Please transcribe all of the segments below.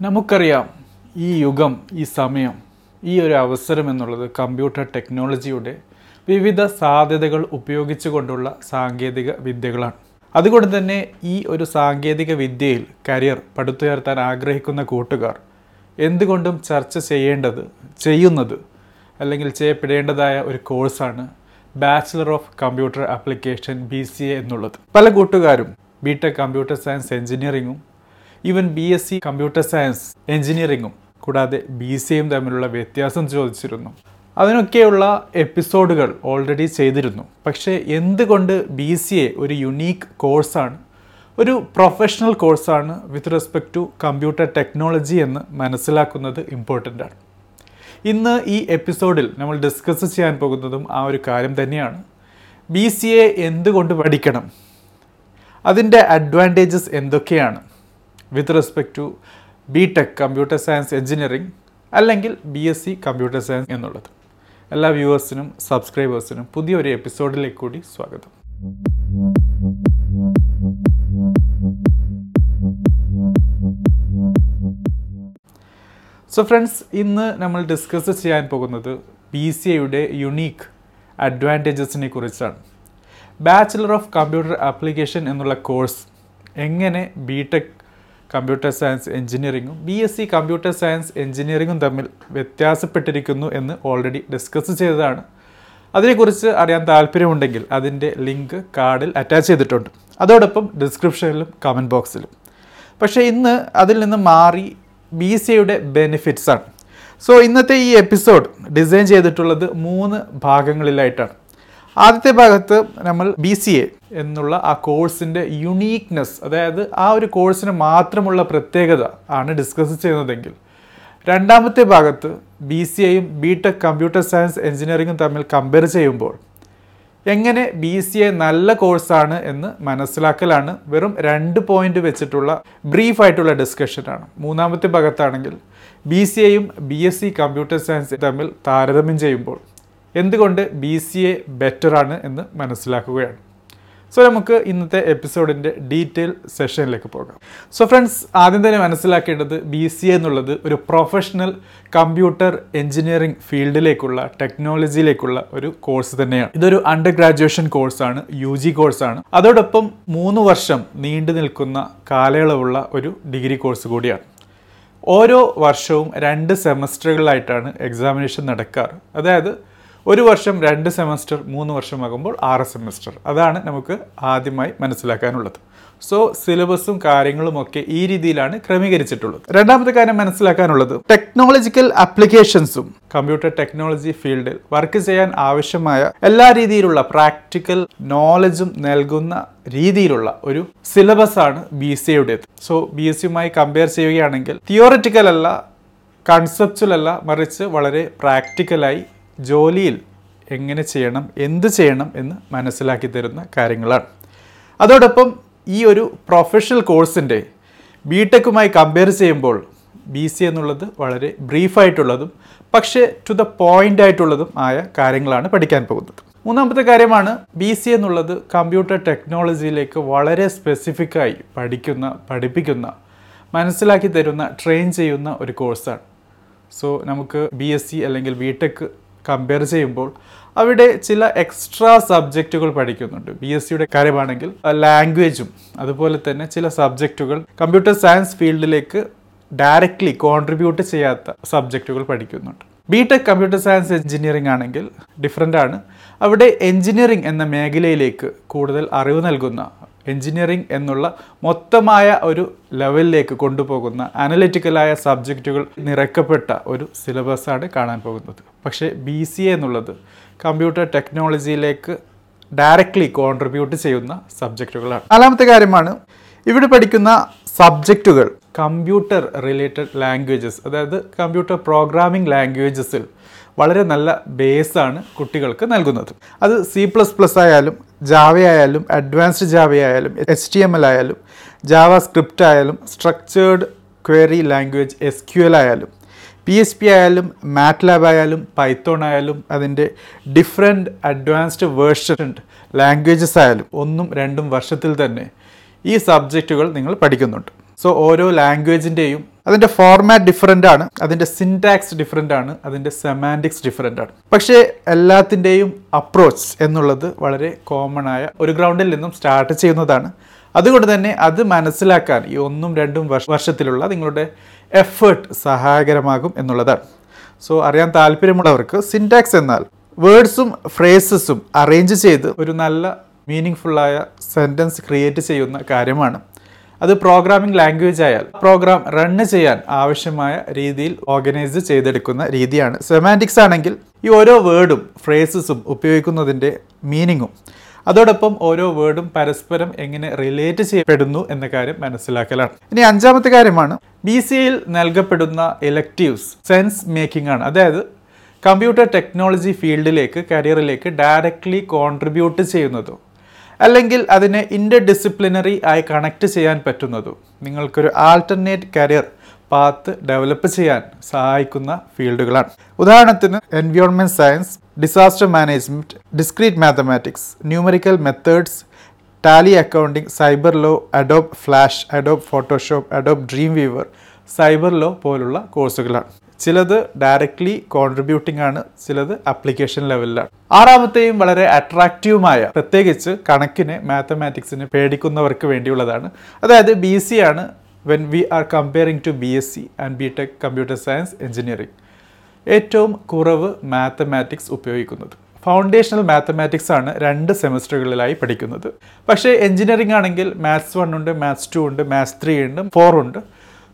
നമുക്കറിയാം ഈ യുഗം ഈ സമയം ഈ ഒരു അവസരം എന്നുള്ളത് കമ്പ്യൂട്ടർ ടെക്നോളജിയുടെ വിവിധ സാധ്യതകൾ ഉപയോഗിച്ചുകൊണ്ടുള്ള സാങ്കേതിക വിദ്യകളാണ്. അതുകൊണ്ട് തന്നെ ഈ ഒരു സാങ്കേതിക വിദ്യയിൽ കരിയർ പടുത്തുയർത്താൻ ആഗ്രഹിക്കുന്ന കൂട്ടുകാർ എന്തുകൊണ്ടും ചർച്ച ചെയ്യേണ്ടത് ചെയ്യുന്നത് അല്ലെങ്കിൽ ചെയ്യപ്പെടേണ്ടതായ ഒരു കോഴ്സാണ് bachelor of computer application B C A എന്നുള്ളത്. പല കൂട്ടുകാരും B tech computer science എഞ്ചിനീയറിങ്ങും even B S C computer science എഞ്ചിനീയറിങ്ങും കൂടാതെ ബി സി എയും തമ്മിലുള്ള വ്യത്യാസം ചോദിച്ചിരുന്നു. അതിനൊക്കെയുള്ള എപ്പിസോഡുകൾ ഓൾറെഡി ചെയ്തിരുന്നു. പക്ഷേ എന്തുകൊണ്ട് ബി സി എ ഒരു യുണീക്ക് കോഴ്സാണ് ഒരു പ്രൊഫഷണൽ കോഴ്സാണ് with respect to computer technology എന്ന് മനസ്സിലാക്കുന്നത് ഇമ്പോർട്ടന്റ് ആണ്. ഇന്ന് ഈ എപ്പിസോഡിൽ നമ്മൾ ഡിസ്കസ് ചെയ്യാൻ പോകുന്നതും ആ ഒരു കാര്യം തന്നെയാണ്. ബി സി എ എന്തുകൊണ്ട് പഠിക്കണം? അതിന്റെ അഡ്വാന്റേജസ് എന്തൊക്കെയാണ്? With respect to B tech computer science engineering അല്ലെങ്കിൽ B S C computer science എന്നുള്ളത്. എല്ലാ വ്യൂവേഴ്സിനും സബ്സ്ക്രൈബേഴ്സിനും പുതിയൊരു എപ്പിസോഡിലേക്ക് കൂടി സ്വാഗതം. സോ ഫ്രണ്ട്സ് ഇന്ന് നമ്മൾ ഡിസ്കസ് ചെയ്യാൻ പോകുന്നത് ബി സി എയുടെ യുണീക്ക് അഡ്വാന്റേജസിനെ കുറിച്ചാണ്. ബാച്ചിലർ ഓഫ് കമ്പ്യൂട്ടർ ആപ്ലിക്കേഷൻ എന്നുള്ള കോഴ്സ് എങ്ങനെ B tech computer science എഞ്ചിനീയറിങ്ങും B S C computer science എഞ്ചിനീയറിങ്ങും തമ്മിൽ വ്യത്യാസപ്പെട്ടിരിക്കുന്നു എന്ന് ഓൾറെഡി ഡിസ്കസ് ചെയ്തതാണ്. അതിനെക്കുറിച്ച് അറിയാൻ താല്പര്യമുണ്ടെങ്കിൽ അതിന്റെ ലിങ്ക് കാർഡിൽ അറ്റാച്ച് ചെയ്തിട്ടുണ്ട്. അതോടൊപ്പം ഡിസ്ക്രിപ്ഷനിലും കമന്റ് ബോക്സിലും പക്ഷേ ഇന്ന് അതിൽ നിന്ന് മാറി ബി സി ബെനിഫിറ്റ്സ് ആണ്. സോ ഇന്നത്തെ ഈ എപ്പിസോഡ് ഡിസൈൻ ചെയ്തിട്ടുള്ളത് മൂന്ന് ഭാഗങ്ങളിലായിട്ടാണ്. ആദ്യത്തെ ഭാഗത്ത് നമ്മൾ ബി സി എ എന്നുള്ള ആ കോഴ്സിന്റെ യുണീക്നെസ് അതായത് ആ ഒരു കോഴ്സിന് മാത്രമുള്ള പ്രത്യേകത ആണ് ഡിസ്കസ് ചെയ്യുന്നതെങ്കിൽ. രണ്ടാമത്തെ ഭാഗത്ത് ബി സി എയും ബി ടെക് കമ്പ്യൂട്ടർ സയൻസ് എഞ്ചിനീയറിംഗും തമ്മിൽ കമ്പയർ ചെയ്യുമ്പോൾ എങ്ങനെ ബി സി എ നല്ല കോഴ്സാണ് എന്ന് മനസ്സിലാക്കലാണ്. വെറും രണ്ട് പോയിന്റ് വെച്ചിട്ടുള്ള ബ്രീഫ് ആയിട്ടുള്ള ഡിസ്കഷനാണ് മൂന്നാമത്തെ ഭാഗത്താണെങ്കിൽ ബി സി എയും B S C computer science തമ്മിൽ താരതമ്യം ചെയ്യുമ്പോൾ എന്തുകൊണ്ട് ബി സി എ ബെറ്റർ ആണ് എന്ന് മനസ്സിലാക്കുകയാണ്. സോ നമുക്ക് ഇന്നത്തെ എപ്പിസോഡിന്റെ ഡീറ്റെയിൽ സെഷനിലേക്ക് പോകാം. സോ ഫ്രണ്ട്സ് ആദ്യം തന്നെ മനസ്സിലാക്കേണ്ടത് ബി സി എ എന്നുള്ളത് ഒരു പ്രൊഫഷണൽ കമ്പ്യൂട്ടർ എഞ്ചിനീയറിംഗ് ഫീൽഡിലേക്കുള്ള ടെക്നോളജിയിലേക്കുള്ള ഒരു കോഴ്സ് തന്നെയാണ്. ഇതൊരു അണ്ടർ ഗ്രാജുവേഷൻ കോഴ്സാണ് യു ജി കോഴ്സാണ് അതോടൊപ്പം മൂന്ന് വർഷം നീണ്ടു നിൽക്കുന്ന കാലയളവുള്ള ഒരു ഡിഗ്രി കോഴ്സ് കൂടിയാണ്. ഓരോ വർഷവും രണ്ട് സെമസ്റ്ററുകളിലായിട്ടാണ് എക്സാമിനേഷൻ നടക്കാറ്. അതായത് ഒരു വർഷം രണ്ട് സെമസ്റ്റർ മൂന്ന് വർഷമാകുമ്പോൾ ആറ് സെമസ്റ്റർ. അതാണ് നമുക്ക് ആദ്യമായി മനസ്സിലാക്കാനുള്ളത്. സോ സിലബസും കാര്യങ്ങളും ഒക്കെ ഈ രീതിയിലാണ് ക്രമീകരിച്ചിട്ടുള്ളത്. രണ്ടാമത്തെ കാര്യം മനസ്സിലാക്കാനുള്ളത്. ടെക്നോളജിക്കൽ ആപ്ലിക്കേഷൻസും കമ്പ്യൂട്ടർ ടെക്നോളജി ഫീൽഡിൽ വർക്ക് ചെയ്യാൻ ആവശ്യമായ എല്ലാ രീതിയിലുള്ള പ്രാക്ടിക്കൽ നോളജും നൽകുന്ന രീതിയിലുള്ള ഒരു സിലബസ് ആണ് ബി സി സിയുടേത് സോ ബി എസ് സിയുമായി കമ്പയർ ചെയ്യുകയാണെങ്കിൽ തിയോറിറ്റിക്കൽ അല്ല കൺസെപ്ച്വൽ അല്ല മറിച്ച് വളരെ പ്രാക്ടിക്കലായി ജോലിയിൽ എങ്ങനെ ചെയ്യണം എന്ത് ചെയ്യണം എന്ന് മനസ്സിലാക്കി തരുന്ന കാര്യങ്ങളാണ്. അതോടൊപ്പം ഈ ഒരു പ്രൊഫഷണൽ കോഴ്സിന്റെ ബി ടെക്കുമായി കമ്പയർ ചെയ്യുമ്പോൾ ബി സി എന്നുള്ളത് വളരെ ബ്രീഫായിട്ടുള്ളതും പക്ഷേ ടു ദ പോയിന്റ് ആയിട്ടുള്ളതും ആയ കാര്യങ്ങളാണ് പഠിക്കാൻ പോകുന്നത്. മൂന്നാമത്തെ കാര്യമാണ് ബി സി എന്നുള്ളത് കമ്പ്യൂട്ടർ ടെക്നോളജിയിലേക്ക് വളരെ സ്പെസിഫിക്കായി പഠിക്കുന്ന പഠിപ്പിക്കുന്ന മനസ്സിലാക്കി തരുന്ന ട്രെയിൻ ചെയ്യുന്ന ഒരു കോഴ്സാണ് സോ നമുക്ക് ബി എസ് സി അല്ലെങ്കിൽ ബി ടെക് കമ്പയർ ചെയ്യുമ്പോൾ അവിടെ ചില എക്സ്ട്രാ സബ്ജക്റ്റുകൾ പഠിക്കുന്നുണ്ട്. ബി എസ് സിയുടെ കാര്യമാണെങ്കിൽ ലാംഗ്വേജും അതുപോലെ തന്നെ ചില സബ്ജക്റ്റുകൾ കമ്പ്യൂട്ടർ സയൻസ് ഫീൽഡിലേക്ക് ഡയറക്റ്റ്ലി കോൺട്രിബ്യൂട്ട് ചെയ്യാത്ത സബ്ജക്റ്റുകൾ പഠിക്കുന്നുണ്ട്. B tech computer science engineering ആണെങ്കിൽ ഡിഫറെന്റ് ആണ്. അവിടെ എഞ്ചിനീയറിംഗ് എന്ന മേഖലയിലേക്ക് കൂടുതൽ അറിവ് നൽകുന്ന എഞ്ചിനീയറിംഗ് എന്നുള്ള മൊത്തമായ ഒരു ലെവലിലേക്ക് കൊണ്ടുപോകുന്ന അനലിറ്റിക്കലായ സബ്ജക്റ്റുകൾ നിറക്കപ്പെട്ട ഒരു സിലബസാണ് കാണാൻ പോകുന്നത്. പക്ഷേ ബി സി എ എന്നുള്ളത് കമ്പ്യൂട്ടർ ടെക്നോളജിയിലേക്ക് ഡയറക്റ്റ്ലി കോൺട്രിബ്യൂട്ട് ചെയ്യുന്ന സബ്ജക്റ്റുകളാണ്. നാലാമത്തെ കാര്യമാണ് ഇവിടെ പഠിക്കുന്ന സബ്ജക്റ്റുകൾ കമ്പ്യൂട്ടർ റിലേറ്റഡ് ലാംഗ്വേജസ് അതായത് കമ്പ്യൂട്ടർ പ്രോഗ്രാമിംഗ് ലാംഗ്വേജസിൽ വളരെ നല്ല ബേസാണ് കുട്ടികൾക്ക് നൽകുന്നത്. അത് സി പ്ലസ് പ്ലസ് ആയാലും ജാവ ആയാലും അഡ്വാൻസ്ഡ് ജാവ ആയാലും എച്ച് ടി എം എൽ ആയാലും ജാവ സ്ക്രിപ്റ്റ് ആയാലും structured query language S Q L ആയാലും പി എസ് പി ആയാലും മാറ്റ് ലാബ് ആയാലും പൈത്തോൺ ആയാലും അതിന്റെ ഡിഫറെന്റ് അഡ്വാൻസ്ഡ് വേർഷൻ ലാംഗ്വേജസ് ആയാലും ഒന്നും രണ്ടും വർഷത്തിൽ തന്നെ ഈ സബ്ജക്റ്റുകൾ നിങ്ങൾ പഠിക്കുന്നുണ്ട്. സോ ഓരോ ലാംഗ്വേജിന്റെയും അതിന്റെ ഫോർമാറ്റ് ഡിഫറെന്റ് ആണ്. അതിന്റെ സിൻടാക്സ് ഡിഫറെന്റ് ആണ്. അതിന്റെ സെമാന്റിക്സ് ഡിഫറെന്റ് ആണ്. പക്ഷേ എല്ലാത്തിന്റെയും അപ്രോച്ച് എന്നുള്ളത് വളരെ കോമൺ ആയ ഒരു ഗ്രൗണ്ടിൽ നിന്നും സ്റ്റാർട്ട് ചെയ്യുന്നതാണ്. അതുകൊണ്ട് തന്നെ അത് മനസ്സിലാക്കാൻ ഈ ഒന്നും രണ്ടും വർഷ വർഷത്തിലുള്ള നിങ്ങളുടെ എഫേർട്ട് സഹായകരമാകും എന്നുള്ളതാണ്. സോ അറിയാൻ താല്പര്യമുള്ളവർക്ക് സിൻടാക്സ് എന്നാൽ വേർഡ്സും ഫ്രേസസും അറേഞ്ച് ചെയ്ത് ഒരു നല്ല മീനിങ് ഫുള്ളായ സെന്റൻസ് ക്രിയേറ്റ് ചെയ്യുന്ന കാര്യമാണ്. അത് പ്രോഗ്രാമിംഗ് ലാംഗ്വേജ് ആയാൽ പ്രോഗ്രാം റണ്ണ് ചെയ്യാൻ ആവശ്യമായ രീതിയിൽ ഓർഗനൈസ് ചെയ്തെടുക്കുന്ന രീതിയാണ്. സെമാന്റിക്സ് ആണെങ്കിൽ ഈ ഓരോ വേർഡും ഫ്രേസസും ഉപയോഗിക്കുന്നതിന്റെ മീനിങ്ങും അതോടൊപ്പം ഓരോ വേർഡും പരസ്പരം എങ്ങനെ റിലേറ്റ് ചെയ്യപ്പെടുന്നു എന്ന കാര്യം മനസ്സിലാക്കലാണ്. ഇനി അഞ്ചാമത്തെ കാര്യമാണ് ബി സി എയിൽ നൽകപ്പെടുന്ന ഇലക്റ്റീവ്സ് സെൻസ് മേക്കിംഗ് ആണ്. അതായത് കമ്പ്യൂട്ടർ ടെക്നോളജി ഫീൽഡിലേക്ക് കരിയറിലേക്ക് ഡയറക്റ്റ്ലി കോൺട്രിബ്യൂട്ട് ചെയ്യുന്നതോ. അല്ലെങ്കിൽ അതിനെ ഇന്റർ ഡിസിപ്ലിനറി ആയി കണക്ട് ചെയ്യാൻ പറ്റുന്നതും നിങ്ങൾക്കൊരു ആൾട്ടർനേറ്റ് കരിയർ പാത്ത് ഡെവലപ്പ് ചെയ്യാൻ സഹായിക്കുന്ന ഫീൽഡുകളാണ്. ഉദാഹരണത്തിന് environment science disaster management discrete mathematics numerical methods Tally accounting cyber law Adobe Flash Adobe Photoshop Adobe Dreamweaver cyber law പോലുള്ള കോഴ്സുകളാണ് ചിലത് ഡയറക്ട്ലി കോൺട്രിബ്യൂട്ടിംഗ് ആണ് ചിലത് അപ്ലിക്കേഷൻ ലെവലിലാണ് ആറാമത്തെയും വളരെ അട്രാക്റ്റീവുമായ പ്രത്യേകിച്ച് കണക്കിന് മാത്തമാറ്റിക്സിന് പേടിക്കുന്നവർക്ക് വേണ്ടിയുള്ളതാണ്. അതായത് ബി സി ആണ് when we are comparing to B S C and B tech computer science engineering ഏറ്റവും കുറവ് മാത്തമാറ്റിക്സ് ഉപയോഗിക്കുന്നത്. ഫൗണ്ടേഷണൽ മാത്തമാറ്റിക്സ് ആണ് രണ്ട് സെമസ്റ്ററുകളിലായി പഠിക്കുന്നത്. പക്ഷേ എഞ്ചിനീയറിംഗ് ആണെങ്കിൽ മാത്സ് വൺ ഉണ്ട് മാത്സ് ടു ഉണ്ട് മാത്സ് ത്രീ ഉണ്ട് ഫോർ ഉണ്ട്.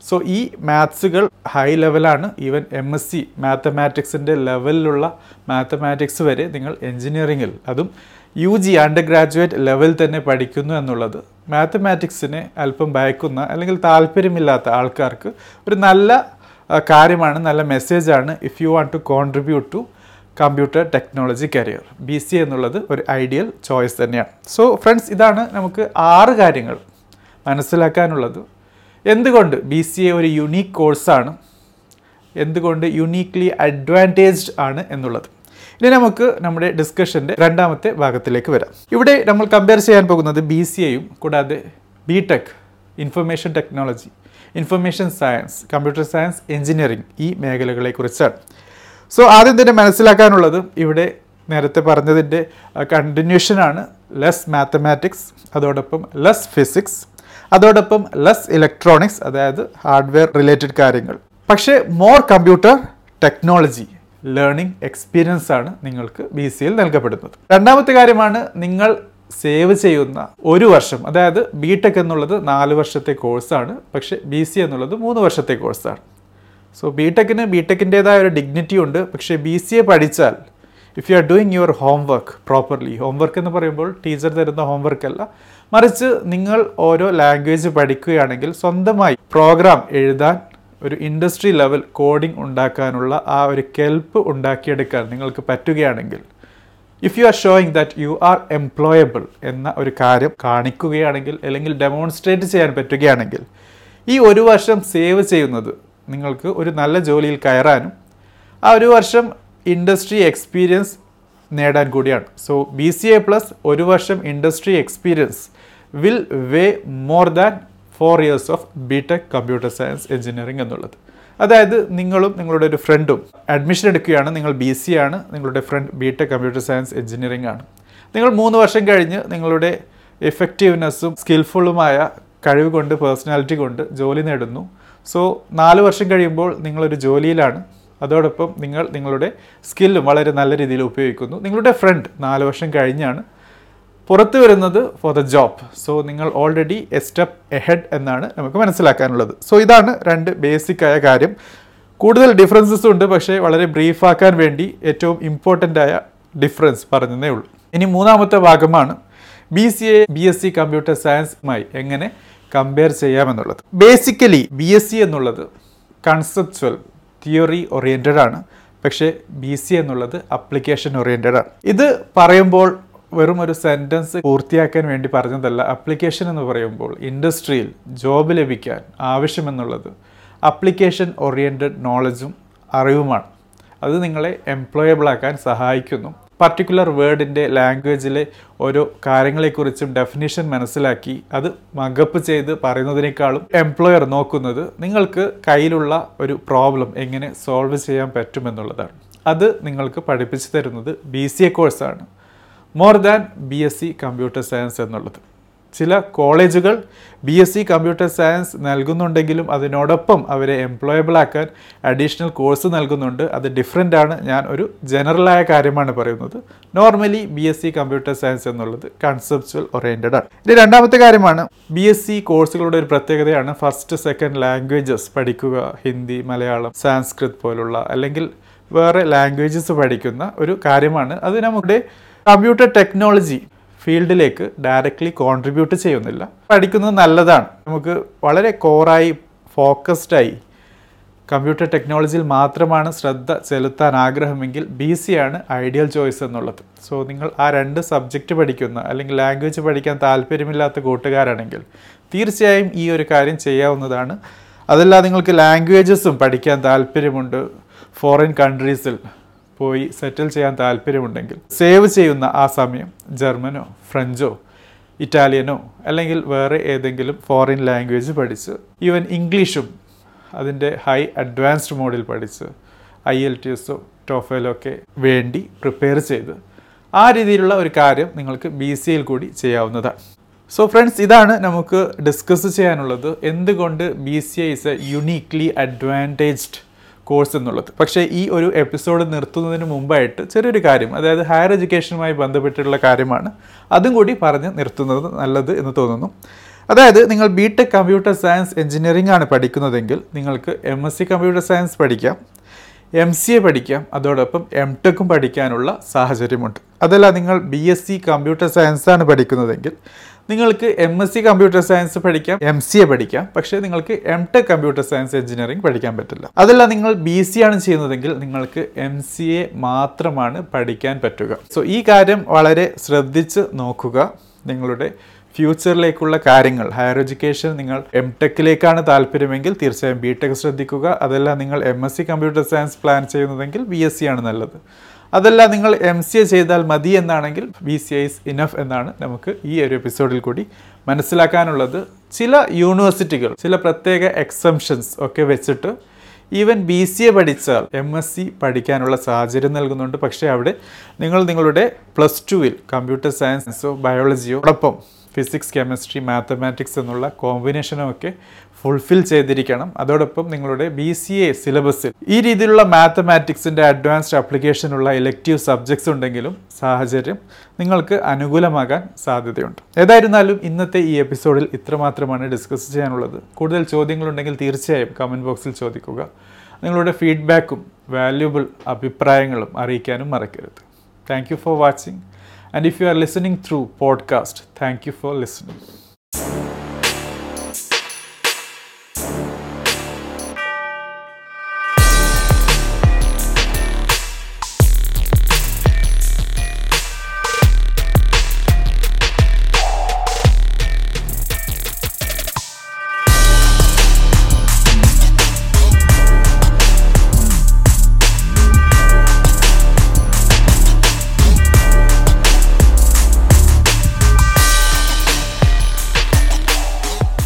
സോ ഈ മാത്സുകൾ ഹൈ ലെവലാണ് ഈവൻ എം എസ് സി മാത്തമാറ്റിക്സിന്റെ ലെവലിലുള്ള മാത്തമാറ്റിക്സ് വരെ നിങ്ങൾ എൻജിനീയറിങ്ങിൽ അതും U G under graduate level തന്നെ പഠിക്കുന്നു എന്നുള്ളത് മാത്തമാറ്റിക്സിനെ അല്പം ഭയക്കുന്ന അല്ലെങ്കിൽ താല്പര്യമില്ലാത്ത ആൾക്കാർക്ക് ഒരു നല്ല കാര്യമാണ് നല്ല മെസ്സേജാണ് if you want to contribute to computer technology career B C എന്നുള്ളത് ഒരു ഐഡിയൽ ചോയ്സ് തന്നെയാണ്. സോ ഫ്രണ്ട്സ് ഇതാണ് നമുക്ക് ആറ് കാര്യങ്ങൾ മനസ്സിലാക്കാനുള്ളത്. എന്തുകൊണ്ട് ബി സി എ ഒരു യുണീക്ക് കോഴ്സാണ് എന്തുകൊണ്ട് യുണീക്ലി അഡ്വാന്റേജ്ഡ് ആണ് എന്നുള്ളത്? ഇനി നമുക്ക് നമ്മുടെ ഡിസ്കഷന്റെ രണ്ടാമത്തെ ഭാഗത്തിലേക്ക് വരാം. ഇവിടെ നമ്മൾ കമ്പയർ ചെയ്യാൻ പോകുന്നത് ബി സി എയും കൂടാതെ B tech information technology information science computer science engineering ഈ മേഖലകളെക്കുറിച്ചാണ് സോ ആദ്യം തന്നെ മനസ്സിലാക്കാനുള്ളത് ഇവിടെ നേരത്തെ പറഞ്ഞതിന്റെ കണ്ടിന്യൂഷനാണ് ലെസ് മാത്തമാറ്റിക്സ് അതോടൊപ്പം ലെസ് ഫിസിക്സ് അതോടൊപ്പം ലെസ് ഇലക്ട്രോണിക്സ് അതായത് ഹാർഡ്വെയർ റിലേറ്റഡ് കാര്യങ്ങൾ. പക്ഷേ more computer technology learning experience ആണ് നിങ്ങൾക്ക് ബി സിയിൽ നൽകപ്പെടുന്നത്. രണ്ടാമത്തെ കാര്യമാണ് നിങ്ങൾ സേവ് ചെയ്യുന്ന ഒരു വർഷം അതായത് ബി ടെക് എന്നുള്ളത് നാല് വർഷത്തെ കോഴ്സാണ് പക്ഷേ ബി സി എന്നുള്ളത് മൂന്ന് വർഷത്തെ കോഴ്സാണ് സോ ബി ടെക്കിന് ബി ടെക്കിന്റെതായ ഒരു ഡിഗ്നിറ്റി ഉണ്ട് പക്ഷേ ബി സി എ പഠിച്ചാൽ if you are doing your homework properly homework എന്ന് പറയുമ്പോൾ ടീച്ചർ തരുന്ന ഹോംവർക്ക് അല്ല. മറിച്ച് നിങ്ങൾ ഓരോ ലാംഗ്വേജ് പഠിക്കുകയാണെങ്കിൽ സ്വന്തമായി പ്രോഗ്രാം എഴുതാൻ ഒരു ഇൻഡസ്ട്രി ലെവൽ കോഡിംഗ് ഉണ്ടാക്കാനുള്ള ആ ഒരു കെൽപ്പ് ഉണ്ടാക്കിയെടുക്കാൻ നിങ്ങൾക്ക് പറ്റുകയാണെങ്കിൽ if you are showing that you are employable എന്ന ഒരു കാര്യം കാണിക്കുകയാണെങ്കിൽ അല്ലെങ്കിൽ ഡെമോൺസ്ട്രേറ്റ് ചെയ്യാൻ പറ്റുകയാണെങ്കിൽ ഈ ഒരു വർഷം സേവ് ചെയ്യുന്നത് നിങ്ങൾക്ക് ഒരു നല്ല ജോലിയിൽ കയറാനും ആ ഒരു വർഷം ഇൻഡസ്ട്രി എക്സ്പീരിയൻസ് നേടാൻ കൂടിയാണ്. So B C A plus ഒരു വർഷം industry experience will weigh more than four years of B tech computer science engineering എന്നുള്ളത്. അതായത് നിങ്ങളും നിങ്ങളുടെ ഒരു ഫ്രണ്ടും അഡ്മിഷൻ എടുക്കുകയാണ്. നിങ്ങൾ ബി സി ആണ്. നിങ്ങളുടെ friend B tech computer science engineering ആണ്. നിങ്ങൾ മൂന്ന് വർഷം കഴിഞ്ഞ് നിങ്ങളുടെ എഫക്റ്റീവ്നെസ്സും സ്കിൽഫുള്ളുമായ കഴിവ് കൊണ്ട് പേഴ്സണാലിറ്റി കൊണ്ട് ജോലി നേടുന്നു. സോ നാല് വർഷം കഴിയുമ്പോൾ നിങ്ങളൊരു ജോലിയിലാണ്. അതോടൊപ്പം നിങ്ങൾ നിങ്ങളുടെ സ്കില്ലും വളരെ നല്ല രീതിയിൽ ഉപയോഗിക്കുന്നു. നിങ്ങളുടെ ഫ്രണ്ട് നാല് വർഷം കഴിഞ്ഞാണ്. പുറത്തു വരുന്നത് ഫോർ ദ ജോബ് സോ നിങ്ങൾ ഓൾറെഡി എ സ്റ്റെപ്പ് എഹെഡ് എന്നാണ് നമുക്ക് മനസ്സിലാക്കാനുള്ളത്. സോ ഇതാണ് രണ്ട് ബേസിക് ആയ കാര്യം. കൂടുതൽ ഡിഫറൻസസ് ഉണ്ട് പക്ഷേ വളരെ ബ്രീഫാക്കാൻ വേണ്ടി ഏറ്റവും ഇമ്പോർട്ടന്റ് ആയ ഡിഫറൻസ് പറഞ്ഞതേ ഉള്ളൂ. ഇനി മൂന്നാമത്തെ ഭാഗമാണ് B C A B S C computer സയൻസുമായി എങ്ങനെ കമ്പയർ ചെയ്യാമെന്നുള്ളത്. ബേസിക്കലി ബി എസ് സി എന്നുള്ളത് കൺസെപ്ച്വൽ തിയറി ഓറിയന്റഡ് ആണ്. പക്ഷേ ബി സി എന്നുള്ളത് അപ്ലിക്കേഷൻ ഓറിയന്റഡ് ആണ്. ഇത് പറയുമ്പോൾ വെറും ഒരു സെന്റൻസ് പൂർത്തിയാക്കാൻ വേണ്ടി പറഞ്ഞതല്ല. അപ്ലിക്കേഷൻ എന്ന് പറയുമ്പോൾ ഇൻഡസ്ട്രിയിൽ ജോബ് ലഭിക്കാൻ ആവശ്യമെന്നുള്ളത് അപ്ലിക്കേഷൻ ഓറിയന്റഡ് നോളജും അറിവുമാണ്. അത് നിങ്ങളെ എംപ്ലോയബിൾ ആക്കാൻ സഹായിക്കുന്നു. പർട്ടിക്കുലർ വേർഡിന്റെ ലാംഗ്വേജിലെ ഓരോ കാര്യങ്ങളെക്കുറിച്ചും ഡെഫിനിഷൻ മനസ്സിലാക്കി അത് മകപ്പ് ചെയ്ത് പറയുന്നതിനേക്കാളും എംപ്ലോയർ നോക്കുന്നത് നിങ്ങൾക്ക് കയ്യിലുള്ള ഒരു പ്രോബ്ലം എങ്ങനെ സോൾവ് ചെയ്യാൻ പറ്റുമെന്നുള്ളതാണ്. അത് നിങ്ങൾക്ക് പഠിപ്പിച്ചു തരുന്നത് ബി സി എ കോഴ്സാണ് more than B S C computer science എന്നുള്ളത്. ചില കോളേജുകൾ B S C computer science നൽകുന്നുണ്ടെങ്കിലും അതിനോടൊപ്പം അവരെ എംപ്ലോയബിൾ ആക്കാൻ അഡീഷണൽ കോഴ്സ് നൽകുന്നുണ്ട്. അത് ഡിഫറെന്റ് ആണ്. ഞാൻ ഒരു ജനറലായ കാര്യമാണ് പറയുന്നത്. Normally B S C computer science എന്നുള്ളത് കൺസെപ്ച്വൽ ഓറിയന്റഡ് ആണ്. ഇനി രണ്ടാമത്തെ കാര്യമാണ് ബി എസ് സി കോഴ്സുകളുടെ ഒരു പ്രത്യേകതയാണ് ഫസ്റ്റ് സെക്കൻഡ് ലാംഗ്വേജസ് പഠിക്കുക. ഹിന്ദി മലയാളം സാൻസ്ക്രിത് പോലുള്ള അല്ലെങ്കിൽ വേറെ ലാംഗ്വേജസ് പഠിക്കുന്ന ഒരു കാര്യമാണ്. അത് നമ്മുടെ കമ്പ്യൂട്ടർ ടെക്നോളജി ഫീൽഡിലേക്ക് ഡയറക്റ്റ്ലി കോൺട്രിബ്യൂട്ട് ചെയ്യുന്നില്ല. പഠിക്കുന്നത് നല്ലതാണ്. നമുക്ക് വളരെ കോറായി ഫോക്കസ്ഡായി കമ്പ്യൂട്ടർ ടെക്നോളജിയിൽ മാത്രമാണ് ശ്രദ്ധ ചെലുത്താൻ ആഗ്രഹമെങ്കിൽ ബി സി ആണ് ഐഡിയൽ ചോയ്സ് എന്നുള്ളത്. സോ നിങ്ങൾ ആ രണ്ട് സബ്ജക്റ്റ് പഠിക്കുന്ന അല്ലെങ്കിൽ ലാംഗ്വേജ് പഠിക്കാൻ താല്പര്യമില്ലാത്ത കൂട്ടുകാരാണെങ്കിൽ തീർച്ചയായും ഈ ഒരു കാര്യം ചെയ്യാവുന്നതാണ്. അതല്ല നിങ്ങൾക്ക് ലാംഗ്വേജസും പഠിക്കാൻ താല്പര്യമുണ്ട്. ഫോറിൻ കൺട്രീസിൽ പോയി സെറ്റിൽ ചെയ്യാൻ താല്പര്യമുണ്ടെങ്കിൽ സേവ് ചെയ്യുന്ന ആ സമയം ജർമ്മനോ ഫ്രഞ്ചോ ഇറ്റാലിയനോ അല്ലെങ്കിൽ വേറെ ഏതെങ്കിലും ഫോറിൻ ലാംഗ്വേജ് പഠിച്ച് ഈവൻ ഇംഗ്ലീഷും അതിന്റെ ഹൈ അഡ്വാൻസ്ഡ് മോഡിൽ പഠിച്ച് ഐ എൽ ടി എസോ ടോഫേലോ ഒക്കെ വേണ്ടി പ്രിപ്പയർ ചെയ്ത് ആ രീതിയിലുള്ള ഒരു കാര്യം നിങ്ങൾക്ക് ബി സി യിൽ കൂടി ചെയ്യാവുന്നതാണ്. സോ ഫ്രണ്ട്സ് ഇതാണ് നമുക്ക് ഡിസ്കസ് ചെയ്യാനുള്ളത്. എന്തുകൊണ്ട് B C I is a uniquely advantaged course എന്നുള്ളത്. പക്ഷേ ഈ ഒരു എപ്പിസോഡ് നിർത്തുന്നതിന് മുമ്പായിട്ട് ചെറിയൊരു കാര്യം അതായത് ഹയർ എഡ്യൂക്കേഷനുമായി ബന്ധപ്പെട്ടിട്ടുള്ള കാര്യമാണ് അതും കൂടി പറഞ്ഞ് നിർത്തുന്നത് നല്ലത് എന്ന് തോന്നുന്നു. അതായത് നിങ്ങൾ B tech computer science engineering ആണ് പഠിക്കുന്നതെങ്കിൽ നിങ്ങൾക്ക് M S C computer science പഠിക്കാം എം സി എ പഠിക്കാം അതോടൊപ്പം എം ടെക്കും പഠിക്കാനുള്ള സാഹചര്യമുണ്ട്. അതല്ല നിങ്ങൾ B S C computer science ആണ് പഠിക്കുന്നതെങ്കിൽ നിങ്ങൾക്ക് M S C computer science പഠിക്കാം എം സി എ പഠിക്കാം പക്ഷേ നിങ്ങൾക്ക് M tech computer science engineering പഠിക്കാൻ പറ്റില്ല. അതല്ല നിങ്ങൾ ബി സി ആണ് ചെയ്യുന്നതെങ്കിൽ നിങ്ങൾക്ക് എം സി എ മാത്രമാണ് പഠിക്കാൻ പറ്റുക. സോ ഈ കാര്യം വളരെ ശ്രദ്ധിച്ച് നോക്കുക. നിങ്ങളുടെ ഫ്യൂച്ചറിലേക്കുള്ള കാര്യങ്ങൾ ഹയർ എഡ്യൂക്കേഷൻ നിങ്ങൾ എം ടെക്കിലേക്കാണ് താല്പര്യമെങ്കിൽ തീർച്ചയായും ബി ടെക് ശ്രദ്ധിക്കുക. അതല്ല നിങ്ങൾ M S C computer science plan ചെയ്യുന്നതെങ്കിൽ ബി എസ് സി ആണ് നല്ലത്. അതല്ല നിങ്ങൾ എം സി എ ചെയ്താൽ മതി എന്നാണെങ്കിൽ ബി സി ഐസ് ഇനഫ് എന്നാണ് നമുക്ക് ഈ ഒരു എപ്പിസോഡിൽ കൂടി മനസ്സിലാക്കാനുള്ളത്. ചില യൂണിവേഴ്സിറ്റികൾ ചില പ്രത്യേക എക്സംഷൻസ് ഒക്കെ വെച്ചിട്ട് ഈവൻ ബി സി എ പഠിച്ചാൽ എം എസ് സി പഠിക്കാനുള്ള സാഹചര്യം നൽകുന്നുണ്ട്. പക്ഷേ അവിടെ നിങ്ങൾ നിങ്ങളുടെ പ്ലസ് ടുവിൽ കമ്പ്യൂട്ടർ സയൻസോ ബയോളജിയോ ഒപ്പം ഫിസിക്സ് കെമിസ്ട്രി മാത്തമാറ്റിക്സ് എന്നുള്ള കോമ്പിനേഷനും ഒക്കെ ഫുൾഫിൽ ചെയ്തിരിക്കണം. അതോടൊപ്പം നിങ്ങളുടെ ബി സി എ സിലബസിൽ ഈ രീതിയിലുള്ള മാത്തമാറ്റിക്സിന്റെ അഡ്വാൻസ്ഡ് ആപ്ലിക്കേഷനുള്ള ഇലക്റ്റീവ് സബ്ജക്ട്സ് ഉണ്ടെങ്കിലും സാഹചര്യം നിങ്ങൾക്ക് അനുകൂലമാകാൻ സാധ്യതയുണ്ട്. ഏതായിരുന്നാലും ഇന്നത്തെ ഈ എപ്പിസോഡിൽ ഇത്രമാത്രമാണ് ഡിസ്കസ് ചെയ്യാനുള്ളത്. കൂടുതൽ ചോദ്യങ്ങളുണ്ടെങ്കിൽ തീർച്ചയായും കമന്റ് ബോക്സിൽ ചോദിക്കുക. നിങ്ങളുടെ ഫീഡ്ബാക്കും വാല്യുബിൾ അഭിപ്രായങ്ങളും അറിയിക്കാനും മറക്കരുത്. Thank you for watching and if you are listening through podcast thank you listening listening.